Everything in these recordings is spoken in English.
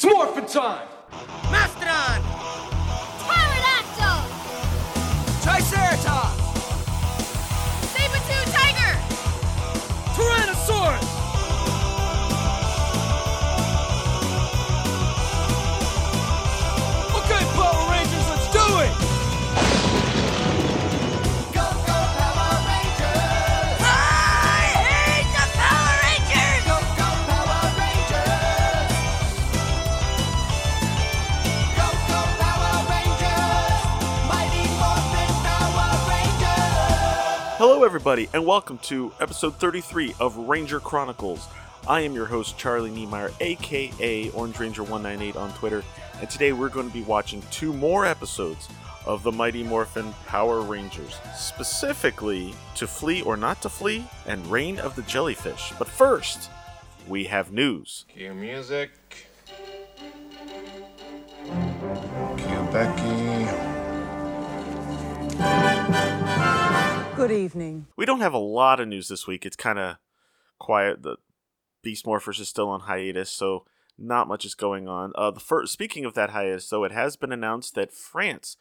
It's morphin' time! Everybody, and welcome to episode 33 of Ranger Chronicles. I am your host, Charlie Niemeyer, aka Orange Ranger 198 on Twitter, and today we're going to be watching two more episodes of the Mighty Morphin Power Rangers, specifically To Flee or Not to Flee and Reign of the Jellyfish. But first, we have news. Cue music. Cue Becky. Good evening. We don't have a lot of news this week. It's kind of quiet. The Beast Morphers is still on hiatus, so not much is going on. Uh, the first, speaking of that hiatus, though, it has been announced that France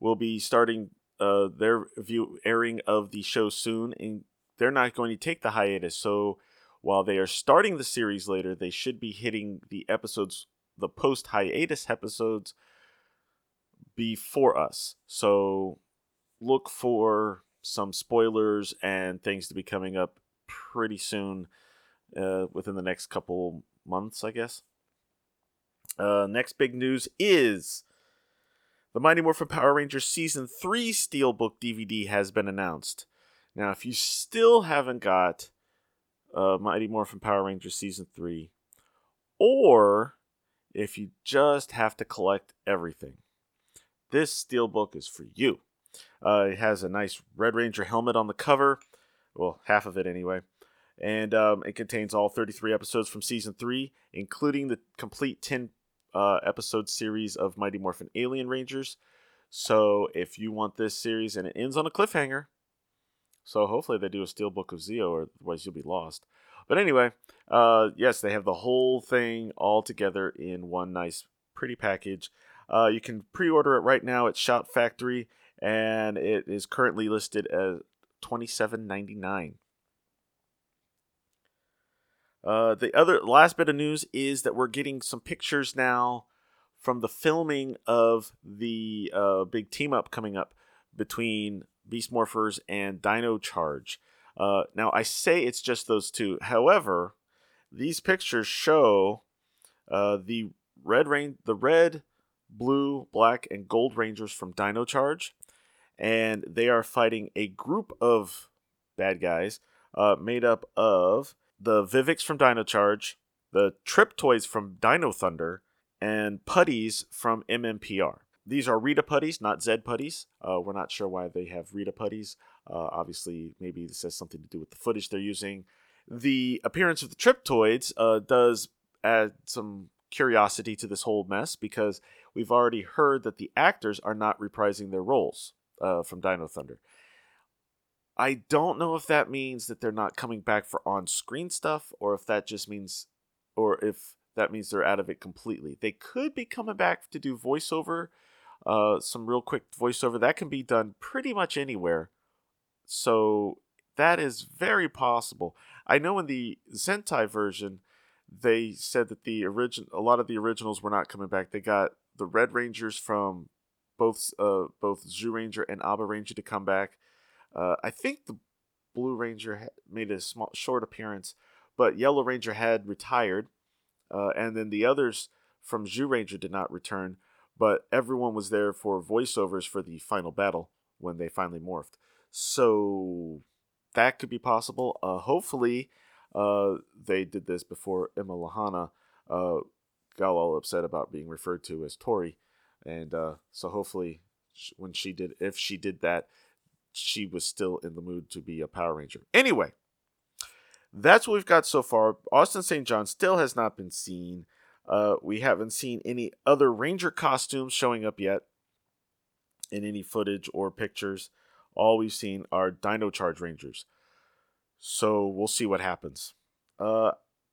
will be starting uh, their view airing of the show soon, and they're not going to take the hiatus. So while they are starting the series later, they should be hitting the episodes, the post hiatus episodes, before us. So look for some spoilers and things to be coming up pretty soon uh, within the next couple months, I guess. Uh, next big news is the Mighty Morphin Power Rangers Season 3 Steelbook DVD has been announced. Now, if you still haven't got uh, Mighty Morphin Power Rangers Season 3, or if you just have to collect everything, this Steelbook is for you. Uh, it has a nice Red Ranger helmet on the cover, well, half of it anyway. And um, it contains all 33 episodes from season 3, including the complete 10 uh, episode series of Mighty Morphin Alien Rangers. So if you want this series, and it ends on a cliffhanger, so hopefully they do a Steelbook of Zeo, or otherwise you'll be lost. But anyway, uh, yes, they have the whole thing all together in one nice, pretty package. Uh, you can pre-order it right now at Shout Factory, and it is currently listed twenty-seven ninety-nine. Uh, the other last bit of news is that we're getting some pictures now from the filming of the uh, big team up coming up between Beast Morphers and Dino Charge. Uh, now I say it's just those two. However, these pictures show uh, the red rain, the red, blue, black, and gold Rangers from Dino Charge, and they are fighting a group of bad guys uh, made up of the Vivix from Dino Charge, the Triptoids from Dino Thunder, and Putties from MMPR. These are Rita Putties, not Zed Putties. Uh, we're not sure why they have Rita Putties. Uh, obviously, maybe this has something to do with the footage they're using. The appearance of the Triptoids uh, does add some curiosity to this whole mess because we've already heard that the actors are not reprising their roles uh, from Dino Thunder. I don't know if that means that they're not coming back for on screen stuff or if that just means, or if that means they're out of it completely. They could be coming back to do voiceover, uh, some real quick voiceover. That can be done pretty much anywhere. So that is very possible. I know in the Sentai version, they said that the origin, a lot of the originals were not coming back. They got the Red Rangers from both, uh, both Zyuranger and Abaranger to come back. Uh, I think the Blue Ranger made a small, short appearance, but Yellow Ranger had retired, uh, and then the others from Zyuranger did not return. But everyone was there for voiceovers for the final battle when they finally morphed. So that could be possible. Uh, hopefully, uh, they did this before Emma Lahana uh, got all upset about being referred to as Tori, and uh, so hopefully, when she did, if she did that, she was still in the mood to be a Power Ranger. Anyway, that's what we've got so far. Austin St. John still has not been seen. Uh, we haven't seen any other Ranger costumes showing up yet in any footage or pictures. All we've seen are Dino Charge Rangers. So we'll see what happens. Uh,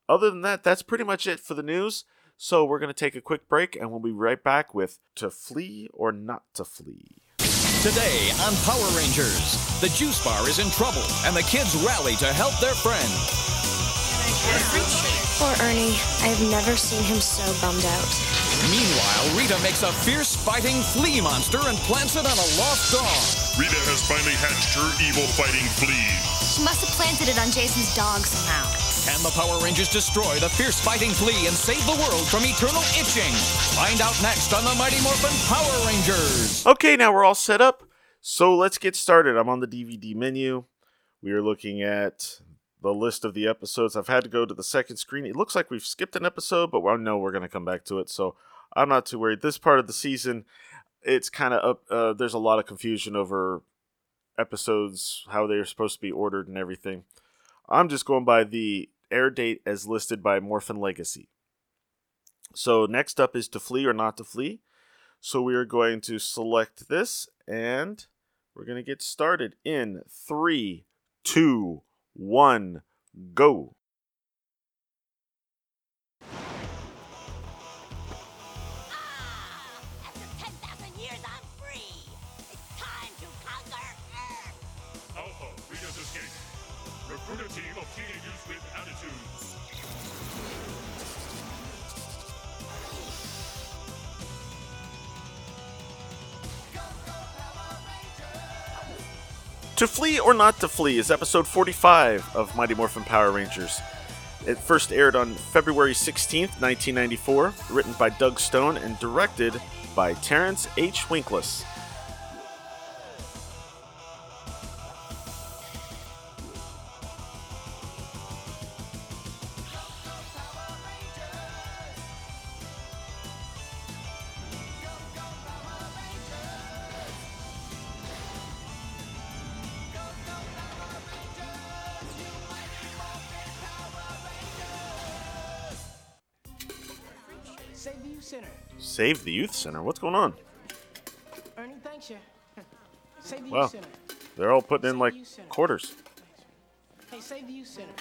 other than that, that's pretty much it for the news. So we're going to take a quick break and we'll be right back with To Flee or Not to Flee. Today on Power Rangers, the juice bar is in trouble and the kids rally to help their friend. Poor Ernie. I have never seen him so bummed out. Meanwhile, Rita makes a fierce fighting flea monster and plants it on a lost dog. Rita has finally hatched her evil fighting flea. She must have planted it on Jason's dog somehow. Can the Power Rangers destroy the fierce fighting flea and save the world from eternal itching? Find out next on the Mighty Morphin Power Rangers. Okay, now we're all set up. So let's get started. I'm on the DVD menu. We are looking at the list of the episodes. I've had to go to the second screen. It looks like we've skipped an episode, but I know we're going to come back to it. So I'm not too worried. This part of the season, it's kind of up. Uh, there's a lot of confusion over episodes, how they're supposed to be ordered, and everything. I'm just going by the air date as listed by Morphin Legacy. So next up is to flee or not to flee. So we are going to select this and we're going to get started in three, two, one, go. To Flee or Not to Flee is episode 45 of Mighty Morphin Power Rangers. It first aired on February 16th, 1994, written by Doug Stone and directed by Terrence H. Winkless. Save the Youth Center. What's going on? Ernie, thanks you. Save the Wow. Youth Center. They're all putting in like quarters. Hey, save the Youth Center.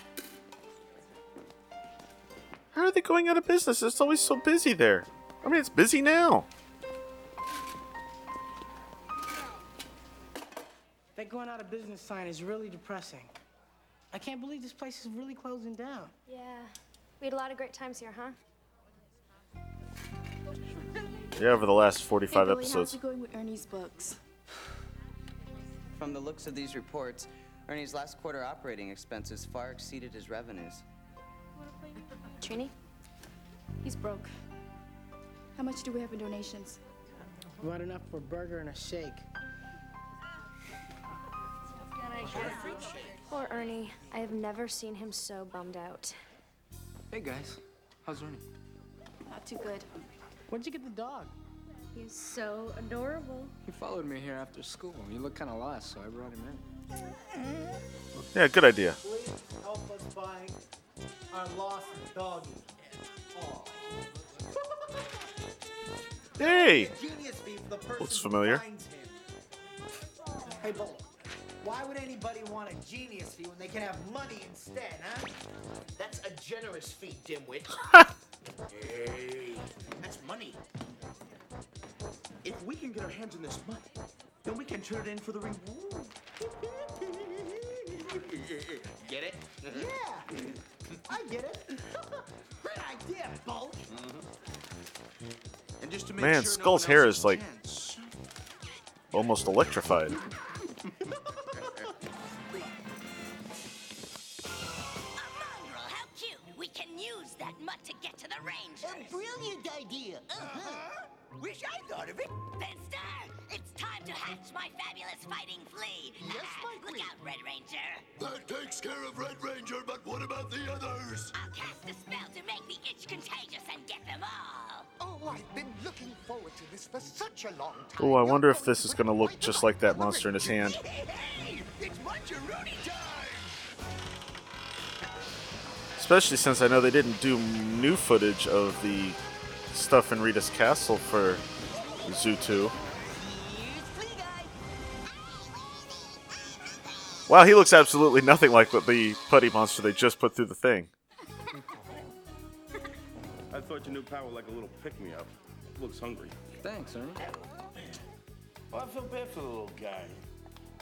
How are they going out of business? It's always so busy there. I mean, it's busy now. That going out of business sign is really depressing. I can't believe this place is really closing down. Yeah. We had a lot of great times here, huh? Yeah, over the last 45 Hey, Billy, episodes. How's it going with Ernie's books? From the looks of these reports, Ernie's last quarter operating expenses far exceeded his revenues. Trini? He's broke. How much do we have in donations? Not enough for a burger and a shake. Poor Ernie. I have never seen him so bummed out. Hey guys, how's Ernie? Not too good. Where'd you get the dog? He's so adorable. He followed me here after school. He looked kind of lost, so I brought him in. Yeah, good idea. Please help us find our lost doggy. Hey! Genius fee the person Looks familiar. Hey, Bull. Why would anybody want a genius fee when they can have money instead, huh? That's a generous fee, dimwit. hey, that's money. If we can get our hands on this money, then we can turn it in for the reward. Get it? Yeah, I get it. Great idea, Bull. Mm-hmm. And just to make Man, sure Skull's one hair is like has almost electrified. Wonder if this is going to look just like that monster in his hand. Hey, it's Muncheroonie time! Especially since I know they didn't do new footage of the stuff in Rita's castle for Zyu2. Wow, he looks absolutely nothing like what the putty monster they just put through the thing. I thought your new power like a little pick-me-up. Looks hungry. Thanks, Ernie. Well, I feel bad for the little guy.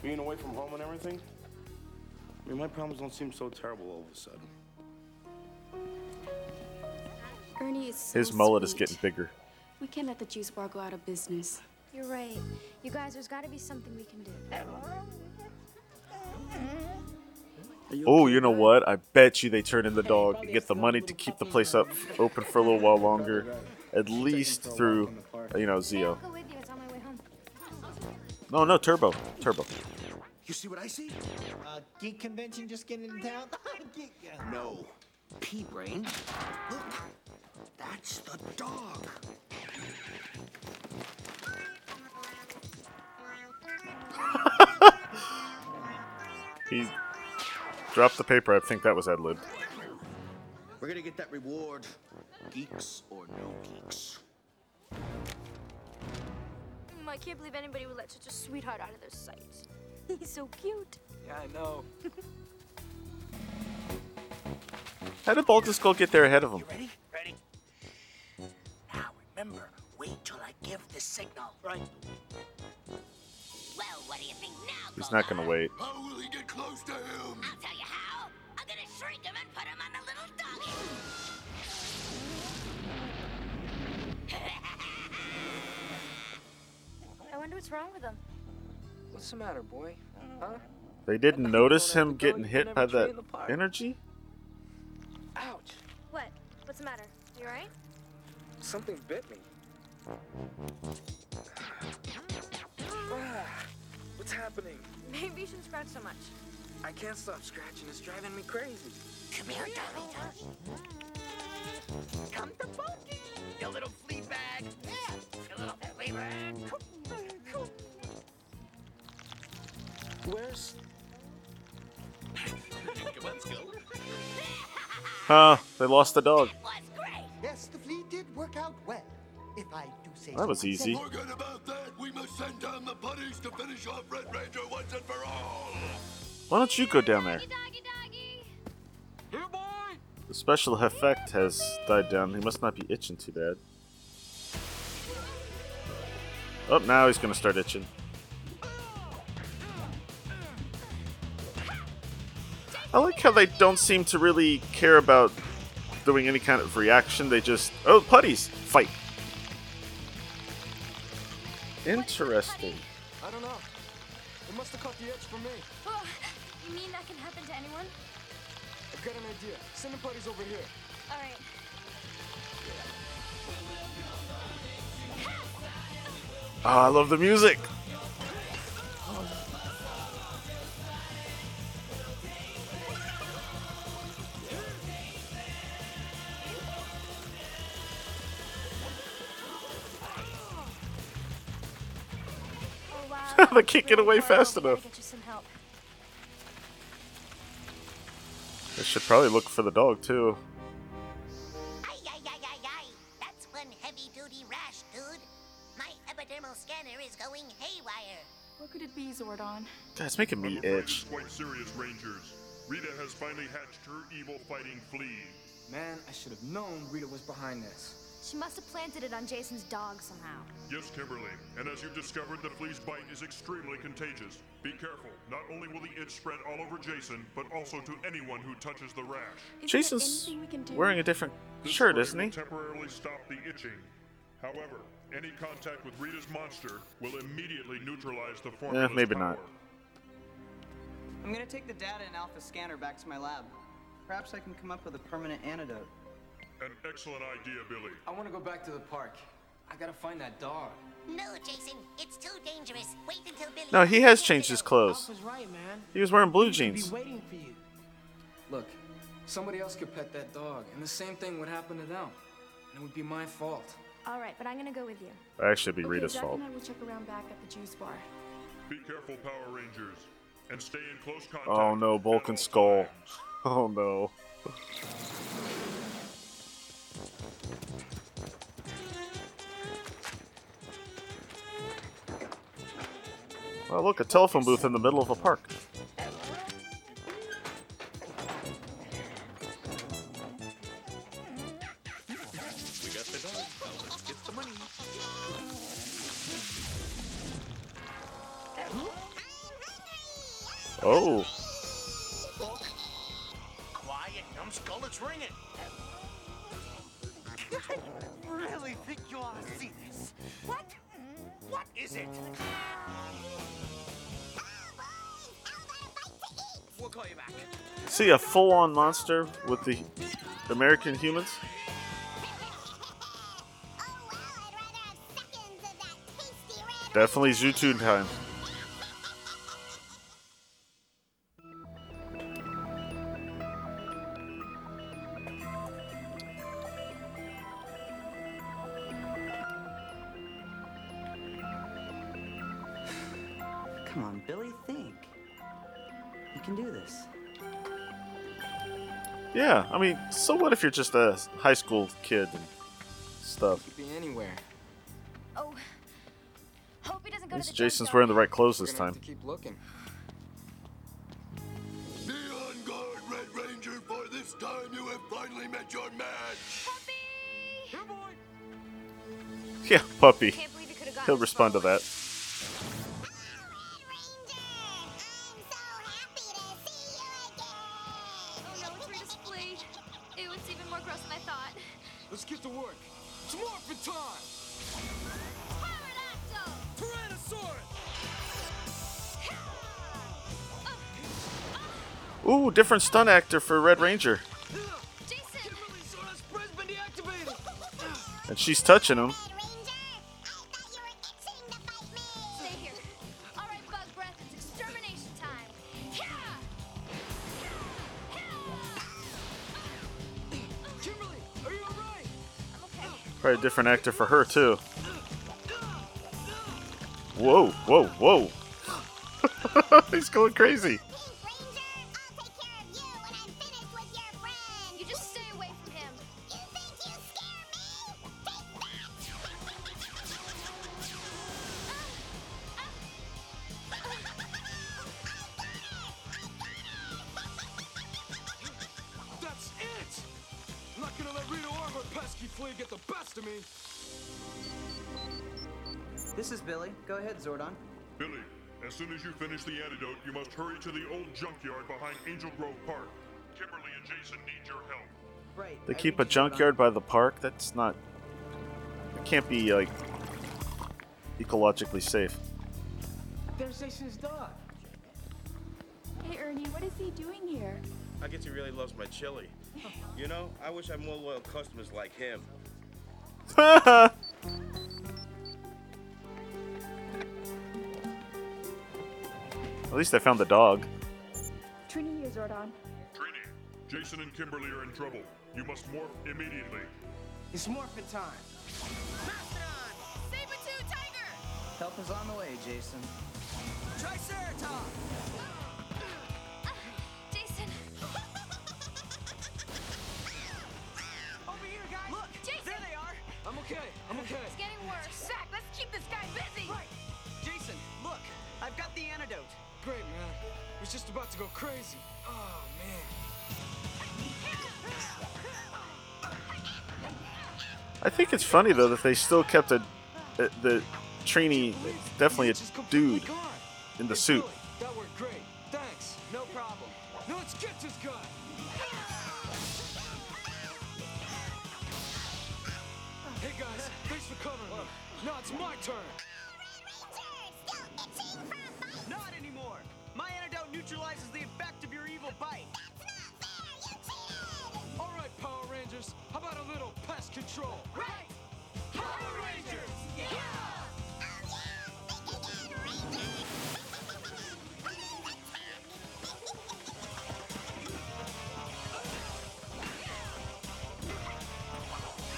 Being away from home and everything. I mean, my problems don't seem so terrible all of a sudden. Ernie is so His mullet is getting bigger. We can't let the juice bar go out of business. You're right. You guys, there's got to be something we can do. Oh, you know what? I bet you they turn in the dog and get the money to keep the place up open for a little while longer, at least through, you know, Zeo. No, no, Turbo, Turbo. You see what I see? Uh, geek convention just getting into town? geek, uh, No. Pea brain. Look. That's the dog. He dropped the paper. I think that was ad libbed. We're gonna get that reward. Geeks or no geeks. I can't believe anybody would let such a sweetheart out of their sight. He's so cute. Yeah, I know. How did Baldur's Skull get there ahead of him? Ready? Ready? Now remember, wait till I give the signal. Right. Well, what do you think now? He's not gonna wait. How will he get close to him? I'll tell you how. I'm gonna shrink him and put him on the little doggy. I wonder what's wrong with him. What's the matter, boy? Huh? They didn't notice him getting hit by that energy? Ouch! What? What's the matter? You alright? Something bit me. Ah, What's happening? Maybe you shouldn't scratch so much. I can't stop scratching. It's driving me crazy. Come here, Tommy. Come to Funky. You little flea bag. Yeah. Where's Let's go. Huh, they lost the dog. Yes, the flea did work out well. If I do say That was easy. Forget about that. We must send down the putties to finish off Red Ranger once and for all. Why don't you go down there? The special effect has died down. He must not be itching too bad. Oh, now he's gonna start itching. I like how they don't seem to really care about doing any kind of reaction. They just, oh, putties, fight. Interesting. I don't know. It must have caught the itch for me. Oh, you mean that can happen to anyone? I've got an idea. Send the putties over here. Alright. Oh, ah, I love the music. they can't get away fast enough. Get you some help. They should probably look for the dog too. Ay, ay, ay, ay, ay. That's one heavy duty rash, dude. My epidermal scanner is going haywire. What could it be, Zordon? God, it's making me itch. Quite serious, Rangers. Rita has finally hatched her evil fighting flea. Man, I should have known Rita was behind this. She must have planted it on Jason's dog somehow. Yes, Kimberly. And as you've discovered, the flea's bite is extremely contagious. Be careful. Not only will the itch spread all over Jason, but also to anyone who touches the rash. Jason's wearing a different shirt, isn't he? Will temporarily stop the itching. However, any contact with Rita's monster will immediately neutralize the Eh, formula's maybe power. not. I'm gonna take the data and alpha scanner back to my lab. Perhaps I can come up with a permanent antidote. An excellent idea, Billy. I want to go back to the park. I gotta find that dog. No, Jason. It's too dangerous. Wait until Billy. No, he has changed his clothes. Alpha's right, man. He was wearing blue jeans. be waiting for you. Look, somebody else could pet that dog, and the same thing would happen to them. And it would be my fault. Alright, but I'm gonna go with you. Actually, it'd be okay, Rita's Jack fault. and I will check around back at the juice bar. Be careful, Power Rangers, and stay in close oh, contact. Oh no, Bulk and Skull. Oh no. Oh, look, a telephone booth in the middle of a park. See a full-on monster with the American humans. Definitely Zootune time. Mean, so what if you're just a high school kid and stuff? Could be anywhere. Oh. Hope he doesn't At go to least the Jason's wearing the right clothes We're this gonna have time. to keep looking. Be on guard, Red Ranger, for this time you have finally met your match. Here, boy. Yeah, puppy. Can't believe he could have He'll respond to that. Different stunt actor for Red Ranger. And she's touching him. Probably a different actor for her too. Whoa, whoa, whoa! He's going crazy. Zordon. Billy, as soon as you finish the antidote, you must hurry to the old junkyard behind Angel Grove Park. Kimberly and Jason need your help. Right. They I keep a read Zordon. junkyard by the park. That's not. It can't be like ecologically safe. There's Jason's dog. Hey, Ernie, what is he doing here? I guess he really loves my chili. You know, I wish I had more loyal customers like him. At least I found the dog. Trini here, Zordon. Trini, Jason and Kimberly are in trouble. You must morph immediately. It's morphin' time. Mastodon! Saber-tooth tiger! Help is on the way, Jason. Triceratops! Ah! Ah, Jason. Over here, guys. Look, Jason! there they are. I'm okay, I'm okay. It's getting worse. Zach, let's keep this guy busy. Right. Jason, look, I've got the antidote. Great, man. It was just about to go crazy. Oh, man. I think it's funny though that they still kept a, a the Trini definitely a dude in the suit. That worked great. Thanks. No problem. Now let's get this guy! Hey guys, thanks for covering me. Now it's my turn.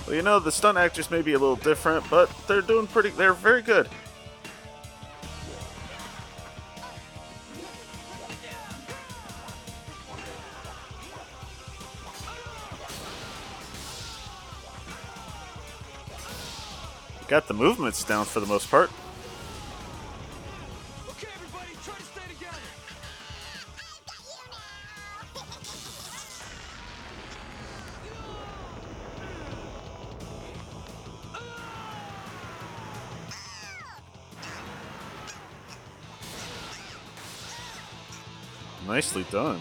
Well, you know the stunt actors may be a little different, but they're doing pretty. They're very good. Got the movements down for the most part. Nicely done.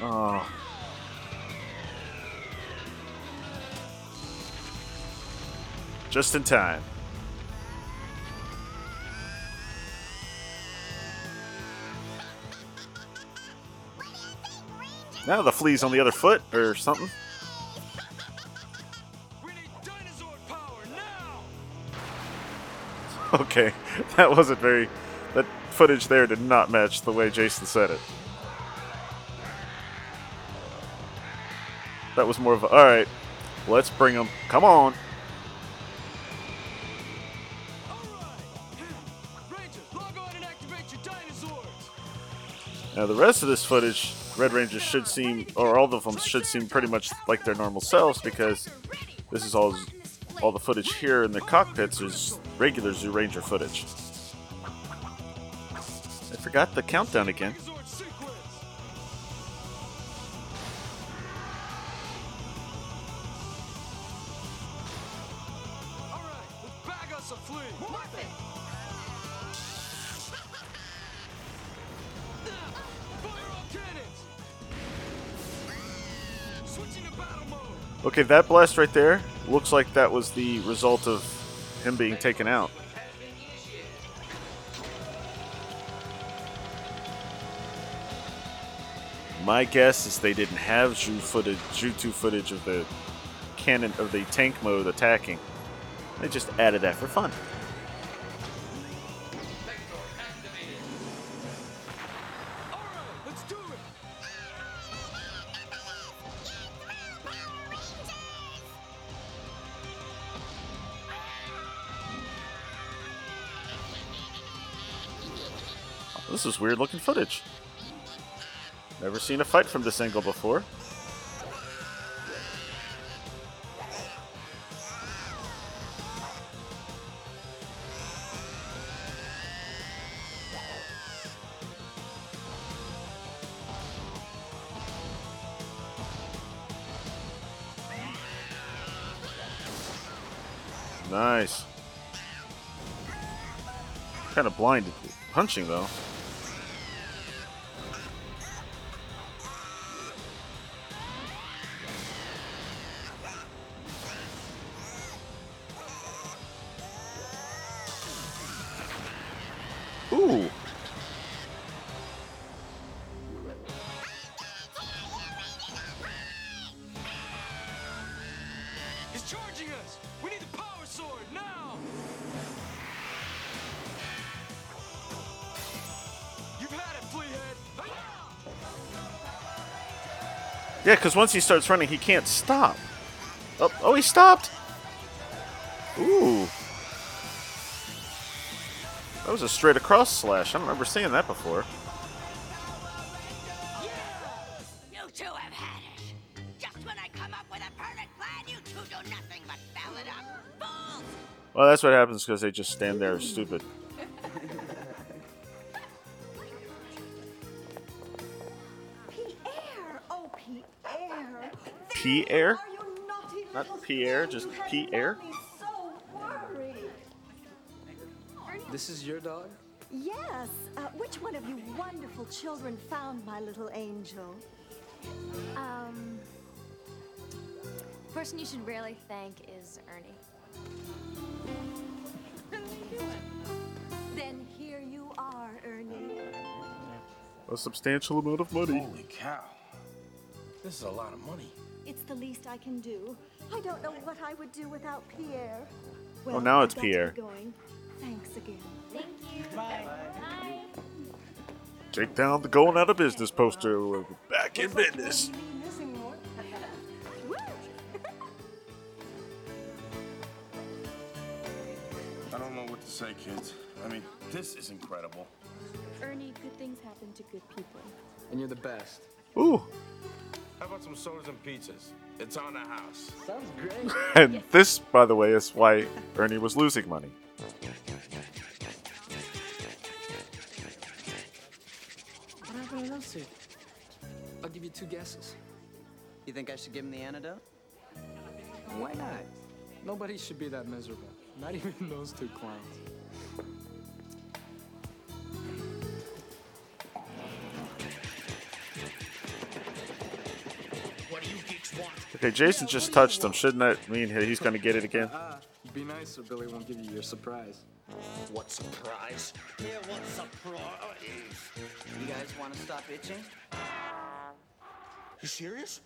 Oh. Just in time. Now the flea's on the other foot or something. Okay, that wasn't very. That footage there did not match the way Jason said it. That was more of a. Alright, let's bring them. Come on. Now, the rest of this footage, Red Rangers should seem, or all of them should seem pretty much like their normal selves because this is all all the footage here in the cockpits is regular Zyuranger footage. I forgot the countdown again. Okay, that blast right there looks like that was the result of him being taken out. My guess is they didn't have Ju footage, Zyu2 footage of the cannon of the tank mode attacking. They just added that for fun. This is weird looking footage. Never seen a fight from this angle before. Nice. Kind of blinded punching though. Yeah, because once he starts running, he can't stop. Oh, oh, he stopped. Ooh. That was a straight across slash. I don't remember seeing that before. You two have had it. Just when I come up with a perfect plan, you two do nothing but foul it up. Fools! Well, that's what happens because they just stand there stupid. Pierre? Are Not little Pierre, just You have Pierre? got me so worried. This is your dog? Yes. Uh, which one of you wonderful children found my little angel? Um, person you should really thank is Ernie. Then here you are, Ernie. A substantial amount of money. Holy cow. This is a lot of money. It's the least I can do. I don't know what I would do without Pierre. Oh, well, now I've it's got to be Pierre. Going. Thanks again. Thank you. Bye. Take down the going out of business poster. We're back in business. I don't know what to say, kids. I mean, this is incredible. Ernie, good things happen to good people. And you're the best. Ooh. How about some sodas and pizzas? It's on the house. Sounds great. And this, by the way, is why Ernie was losing money. What happened to those two? I'll give you two guesses. You think I should give him the antidote? Why not? Nobody should be that miserable. Not even those two clowns. Okay, Jason just touched him. Shouldn't that mean he's going to get it again? Be nice so Billy won't give you your surprise. What surprise? Yeah, what surprise? You guys want to stop itching? You serious?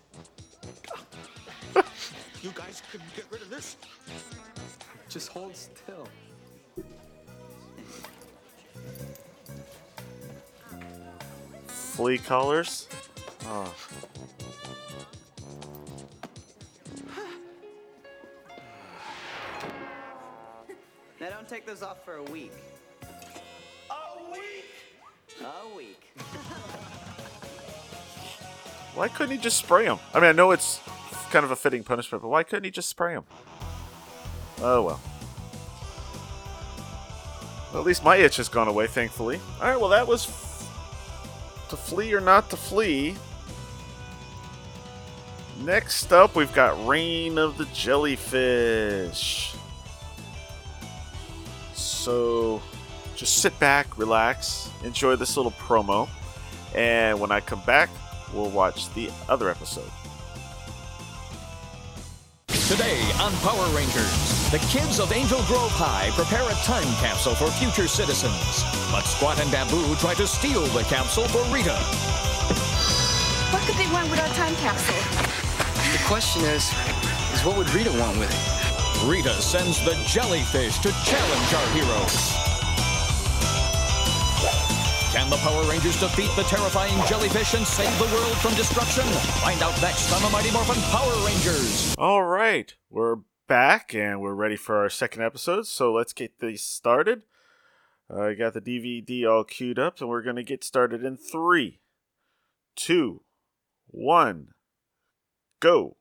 you guys couldn't get rid of this? Just hold still. Flea collars. Oh. Now don't take those off for a week. A week? A week. Why couldn't he just spray him? I mean, I know it's kind of a fitting punishment, but why couldn't he just spray him? Oh well. Well, at least my itch has gone away, thankfully. All right, well, that was f- to flee or not to flee. Next up, we've got Reign of the Jellyfish. So, just sit back, relax, enjoy this little promo, and when I come back, we'll watch the other episode. Today on Power Rangers, the kids of Angel Grove High prepare a time capsule for future citizens. But Squatt and Baboo try to steal the capsule for Rita. What could they want with our time capsule? The question is, is what would Rita want with it? Rita sends the jellyfish to challenge our heroes. Can the Power Rangers defeat the terrifying jellyfish and save the world from destruction? Find out next on the Mighty Morphin Power Rangers. All right, we're back and we're ready for our second episode. So let's get these started. Uh, I got the DVD all queued up, and we're going to get started in three, two, one, go.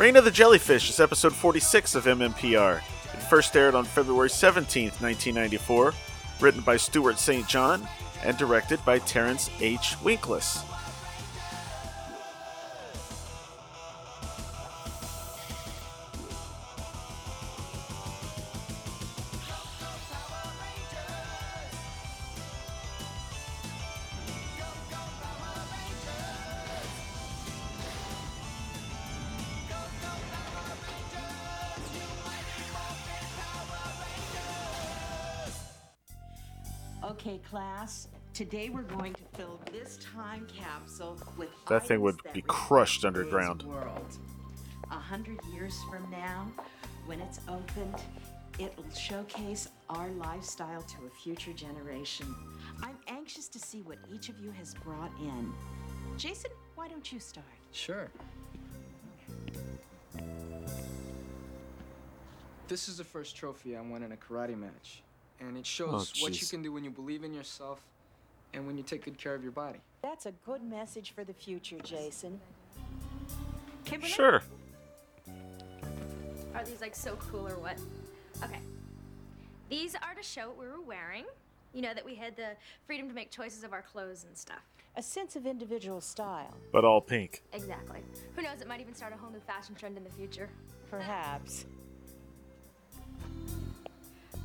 Reign of the Jellyfish is episode 46 of MMPR. It first aired on February 17, 1994, written by Stewart St. John and directed by Terrence H. Winkless. Okay, class. Today we're going to fill this time capsule with That thing would that be crushed underground. World. A hundred years from now, when it's opened, it'll showcase our lifestyle to a future generation. I'm anxious to see what each of you has brought in. Jason, why don't you start? Sure. This is the first trophy I won in a karate match. And it shows Oh, what you can do when you believe in yourself and when you take good care of your body. That's a good message for the future, Jason. Kimberly? Sure. Are these like so cool or what? Okay. These are to show what we were wearing. You know, that we had the freedom to make choices of our clothes and stuff. A sense of individual style. But all pink. Exactly. Who knows, it might even start a whole new fashion trend in the future. Perhaps.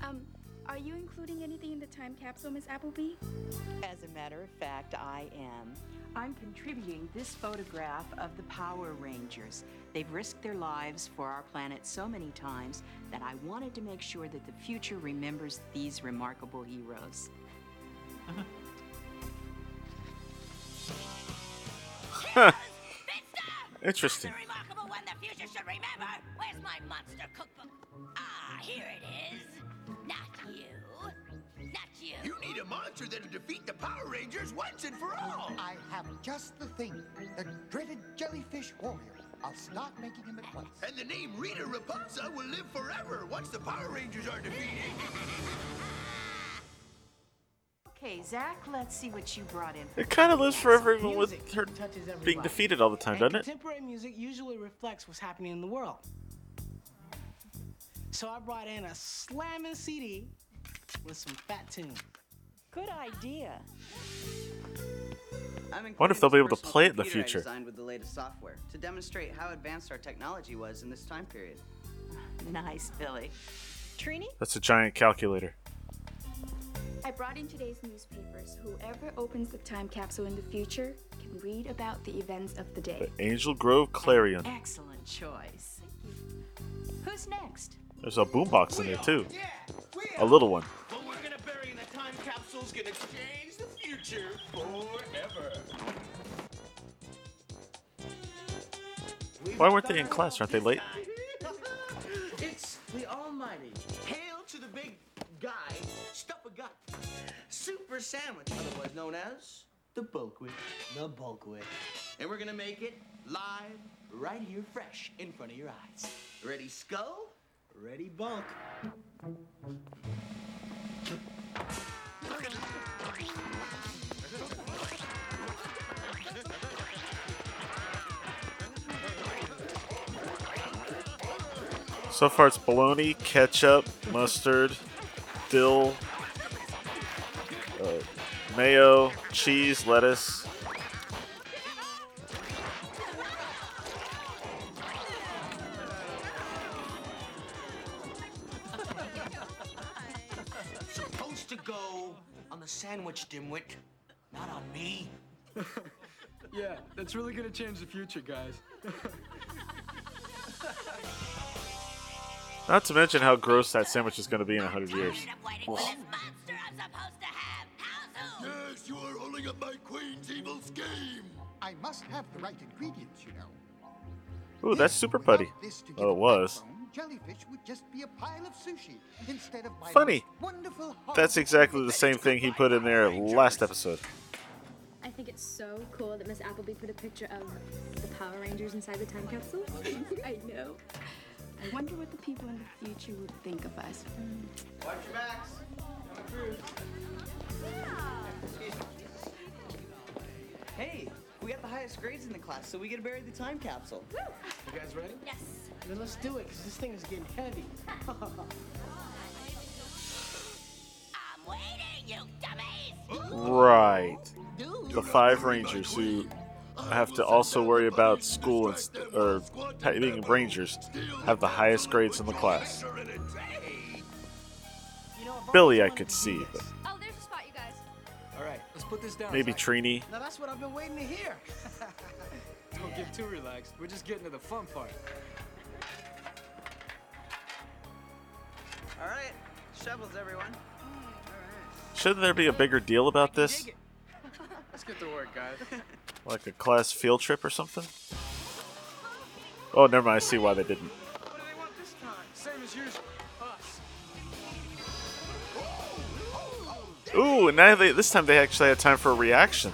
Um, are you including anything in the time capsule, Miss Appleby? As a matter of fact, I am. I'm contributing this photograph of the Power Rangers. They've risked their lives for our planet so many times that I wanted to make sure that the future remembers these remarkable heroes. Interesting. Remarkable one the future should remember. Where's my monster cookbook? Ah, here it is. Not you. Not you. You need a monster that'll defeat the Power Rangers once and for all. I have just the thing. The dreaded jellyfish warrior. I'll start making him at once. And the name Rita Repulsa will live forever once the Power Rangers are defeated. Okay, Okay, Zach, let's see what you brought in. It kind of lives forever even with her being defeated all the time, And doesn't it? Contemporary music usually reflects what's happening in the world. So I brought in a slamming CD with some fat tunes. Good idea. I'm Wonder if they'll be able to play it in the computer I future. designed with the latest software to demonstrate how advanced our technology was in this time period. Nice, Billy. Trini? That's a giant calculator. I brought in today's newspapers. Whoever opens the time capsule in the future can read about the events of the day. The Angel Grove Clarion. Excellent choice. Who's next? There's a boombox in there too. A little one. What we're gonna bury in the time capsule's gonna change the future forever. Why weren't they in class? Aren't they late? It's the Almighty. Hail to the big guy, stuff a gut. Super sandwich, otherwise known as the bulkwick. The bulkwick. And we're gonna make it live, right here, fresh, in front of your eyes. Ready, skull? Ready, bulk. So far it's bologna, ketchup, mustard, dill, uh, mayo, cheese, lettuce. Dimwit, not on me. Yeah, that's really gonna change the future, guys. Not to mention how gross that sandwich is going to be in 100 years. Ugh. Yes, you are holding up my queen's evil scheme. I must have the right ingredients, you know. Ooh, that's super putty. Oh, it was. Jellyfish would just be a pile of sushi instead of my Funny. wonderful. That's exactly the same thing he put in there last episode. I think it's so cool that Miss Appleby put a picture of the Power Rangers inside the time capsule. I know. I wonder what the people in the future would think of us. Watch your backs. Coming through. Hey, we got the highest grades in the class, so we get to bury the time capsule. You guys ready? Yes. Then let's do it, because this thing is getting heavy. I'm waiting, you dummies! Right. The five rangers who have to also worry about school and st- or being rangers have the highest grades in the class. Billy, I could see, but put this down. maybe Zack. Trini. Now that's what I've been waiting to hear. Don't get too relaxed. We're just getting to the fun part. All right, shovels, everyone. Shouldn't there be a bigger deal about this? Let's get to work, guys. Like a class field trip or something? Oh, never mind. I see why they didn't. What do they want this time? Same as usual. Ooh, and now they this time they actually had time for a reaction.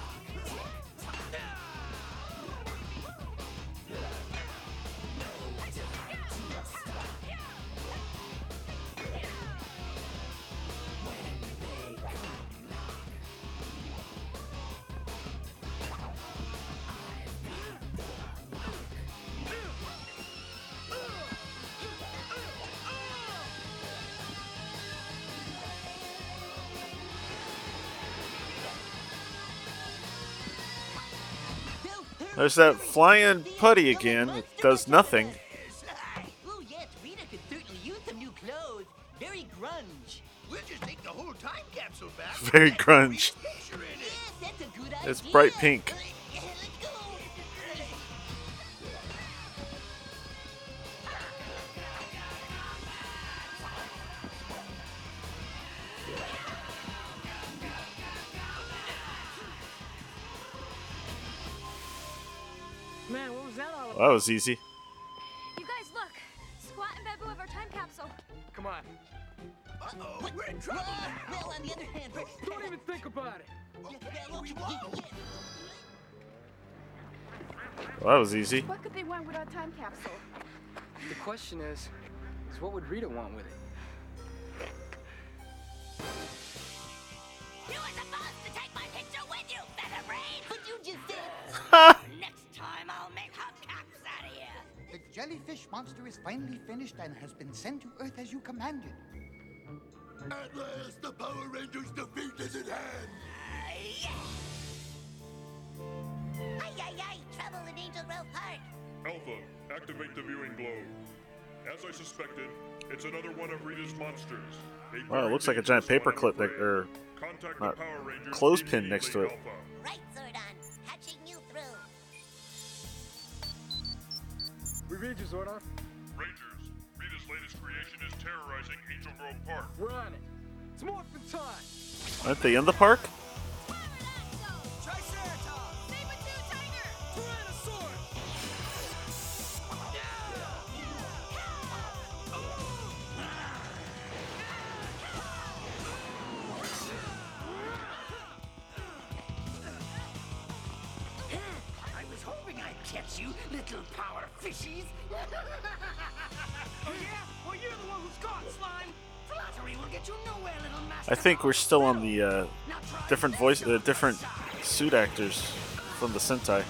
There's that flying putty again. It does nothing. Ooh, yes, Rita could certainly use some new clothes. Very grunge. We'll just take the whole time capsule back. Very grunge. That's a good It's bright pink. Was easy. You guys, look. Squatt and Baboo have our time capsule. Come on. Uh-oh, we're in trouble. Well, on the other hand, Don't even think about it. Well, that was easy. What could they want with our time capsule? The question is, is what would Rita want with it? Finished and has been sent to Earth as you commanded. At last, the Power Rangers' defeat is at hand. Ay, ay, ay! Trouble in Angel Grove Park! Alpha, activate the viewing globe. As I suspected, it's another one of Rita's monsters. A Wow, it looks like a giant paperclip that, or Contact the not, Power Rangers clothespin next to it. Alpha. Right, Zordon. Patching you through. We read you, Zordon. Aren't they in the park? Triceratops! Saber-tooth tiger! Tyrannosaurus! I was hoping I'd catch you, little power fishies. I think we're still on the uh, different voice, uh, different suit actors from the Sentai.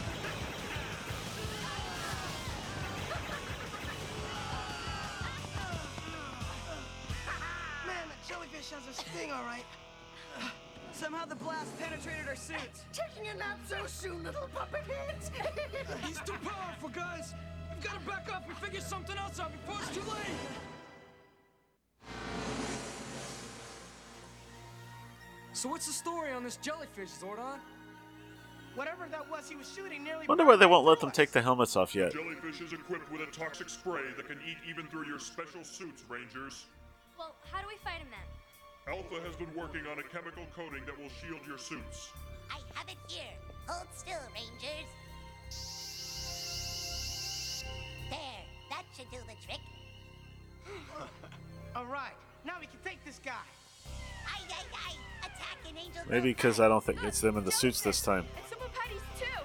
Man, that jellyfish has a sting, all right. Somehow the blast penetrated our suits. Taking a nap so soon, little puppet heads. He's too powerful, guys! We've got to back up and figure something else out before it's too late! So what's the story on this jellyfish, Zordon? Whatever that was he was shooting nearly. Wonder why they won't let them take the helmets off yet. Jellyfish is equipped with a toxic spray that can eat even through your special suits, Rangers. Well, how do we fight him then? Alpha has been working on a chemical coating that will shield your suits. I have it here. Hold still, Rangers. There. That should do the trick. All right, now we can take this guy. Ay, ay, ay! Attack an Angel Maybe because I don't think it's them in the suits this time. And Super Putties too!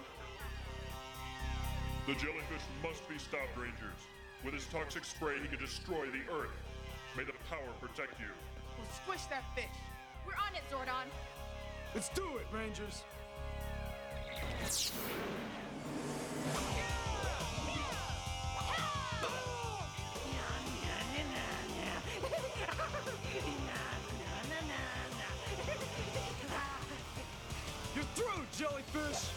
The jellyfish must be stopped, Rangers. With his toxic spray, he can destroy the Earth. May the power protect you. We'll squish that fish. We're on it, Zordon. Let's do it, Rangers! Jellyfish!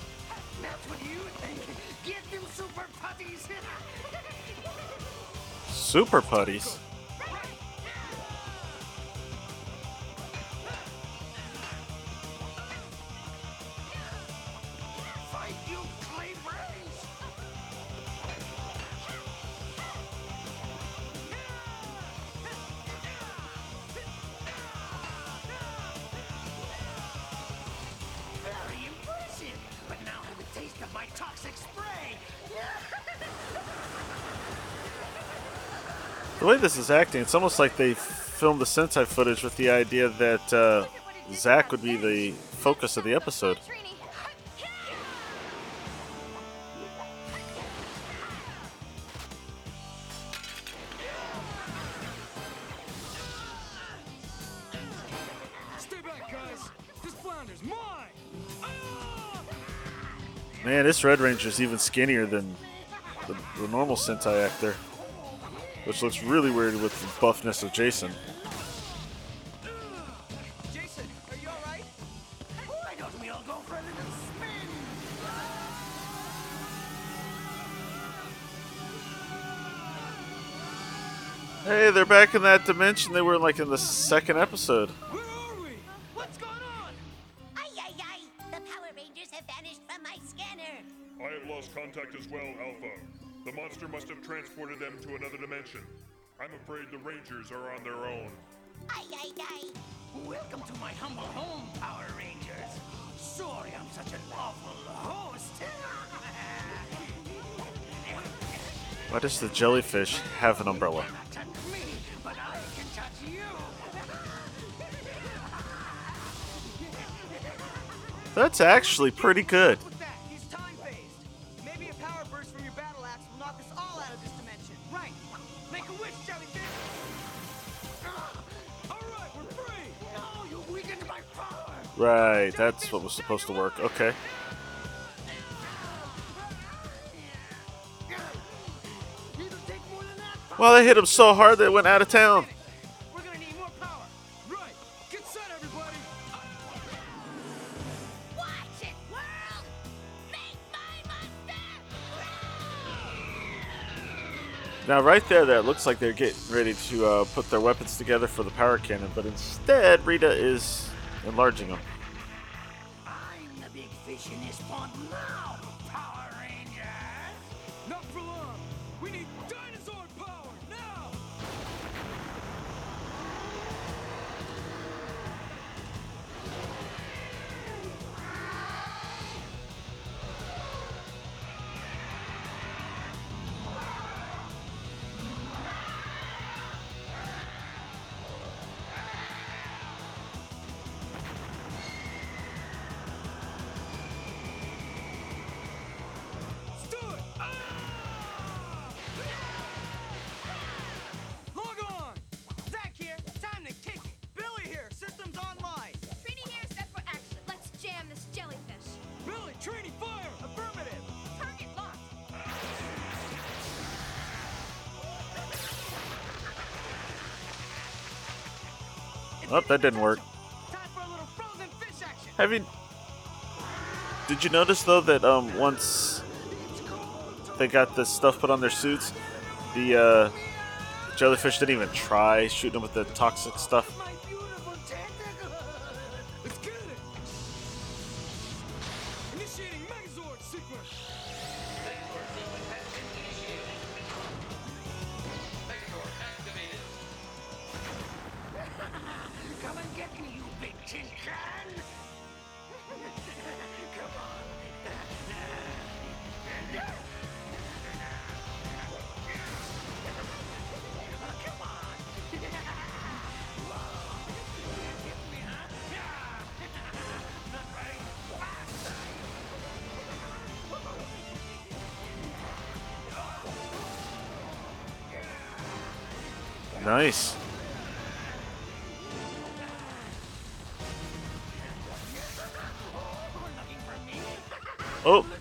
That's what you think. Get them super putties. Super putties. Toxic spray. The way this is acting, it's almost like they filmed the Sentai footage with the idea that uh, Zack would be the focus of the episode. This Red Ranger is even skinnier than the, the normal Sentai actor, which looks really weird with the buffness of Jason. Hey, they're back in that dimension they were like in the second episode. Right, have an umbrella? That's actually pretty good. Right, that's what was supposed to work. Okay. Well, they hit him so hard they went out of town. We're gonna need more power. Right. Get set, everybody. Watch it, world! Make my Now, right there, that looks like they're getting ready to uh, put their weapons together for the power cannon, but instead, Rita is enlarging them. I'm the big fish in this pond now, Oh, that didn't work. Time for a little frozen fish action. Have you? Did you notice though that um once they got this stuff put on their suits, the uh, jellyfish didn't even try shooting them with the toxic stuff.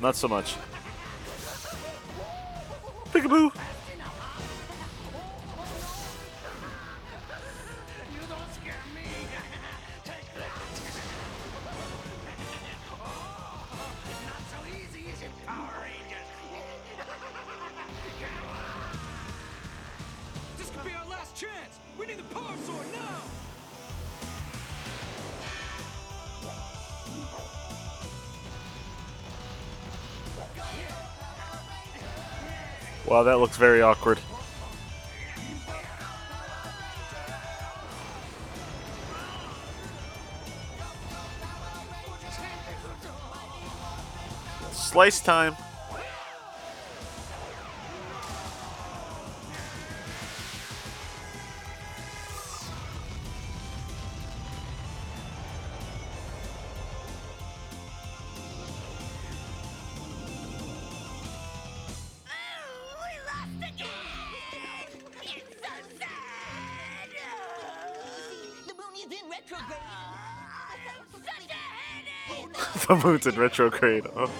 Not so much. Wow, that looks very awkward. Slice time. The moon's in retrograde. Oh.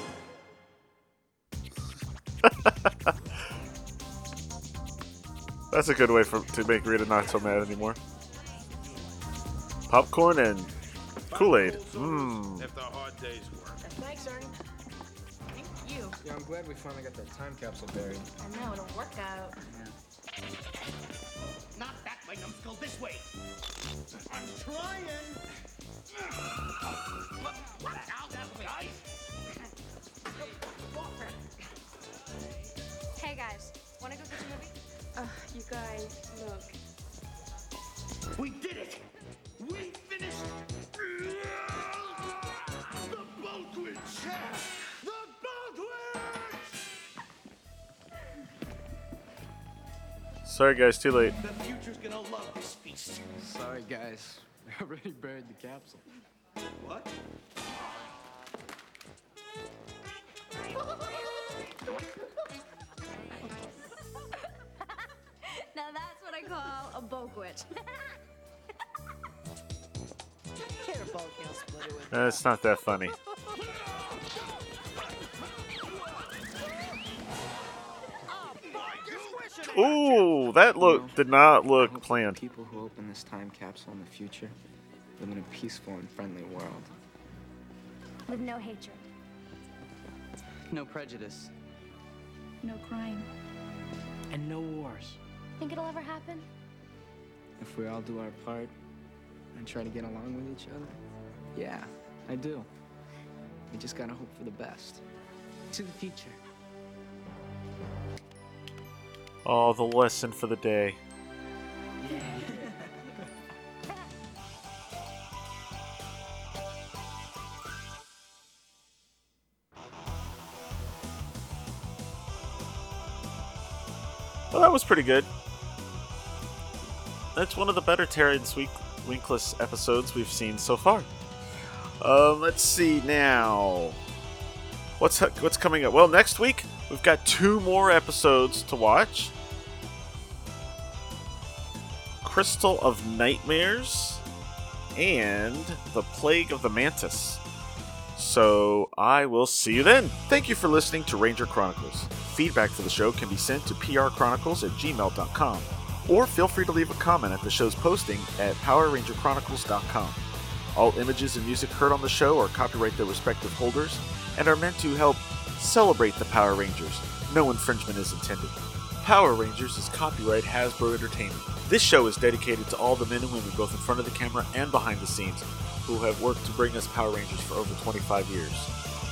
That's a good way for to make Rita not so mad anymore. Popcorn and Kool-Aid. Mmm. After a hard day's work. Thanks, Ernie. Thank you. Yeah, I'm glad we finally got that time capsule buried. I know, it'll work out. Not that way, numbskull, this way! I'm trying! Guys, wanna go catch a movie? Ugh, you guys, look. We did it! We finished the boat witch! The boat! Sorry guys, too late. The future's gonna love this feast. Sorry, guys. We already buried the capsule. What? I call a boat witch. Here, Bulky, I'll split it with uh, That's not that funny. Ooh, that look did not look planned. People who open this time capsule in the future live in a peaceful and friendly world. With no hatred. No prejudice. No crime. And no wars. Think it'll ever happen? If we all do our part and try to get along with each other, yeah, I do. We just gotta hope for the best. To the future. Oh, the lesson for the day. Well, that was pretty good. That's one of the better Terence Wink- Winkless episodes we've seen so far. Um, let's see now. What's what's coming up? Well, next week we've got two more episodes to watch. Crystal of Nightmares and The Plague of the Mantis. So I will see you then. Thank you for listening to Ranger Chronicles. Feedback for the show can be sent to prchronicles at gmail.com or feel free to leave a comment at the show's posting at powerrangerchronicles.com. All images and music heard on the show are copyright their respective holders and are meant to help celebrate the Power Rangers. No infringement is intended. Power Rangers is copyright Hasbro Entertainment. This show is dedicated to all the men and women, both in front of the camera and behind the scenes, who have worked to bring us Power Rangers for over 25 years.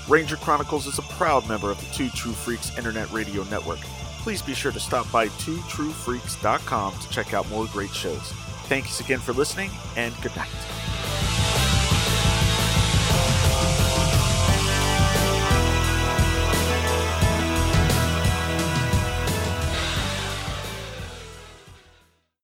Ranger Chronicles is a proud member of the Two True Freaks Internet Radio Network. Please be sure to stop by twotruefreaks.com to check out more great shows. Thanks again for listening, and good night.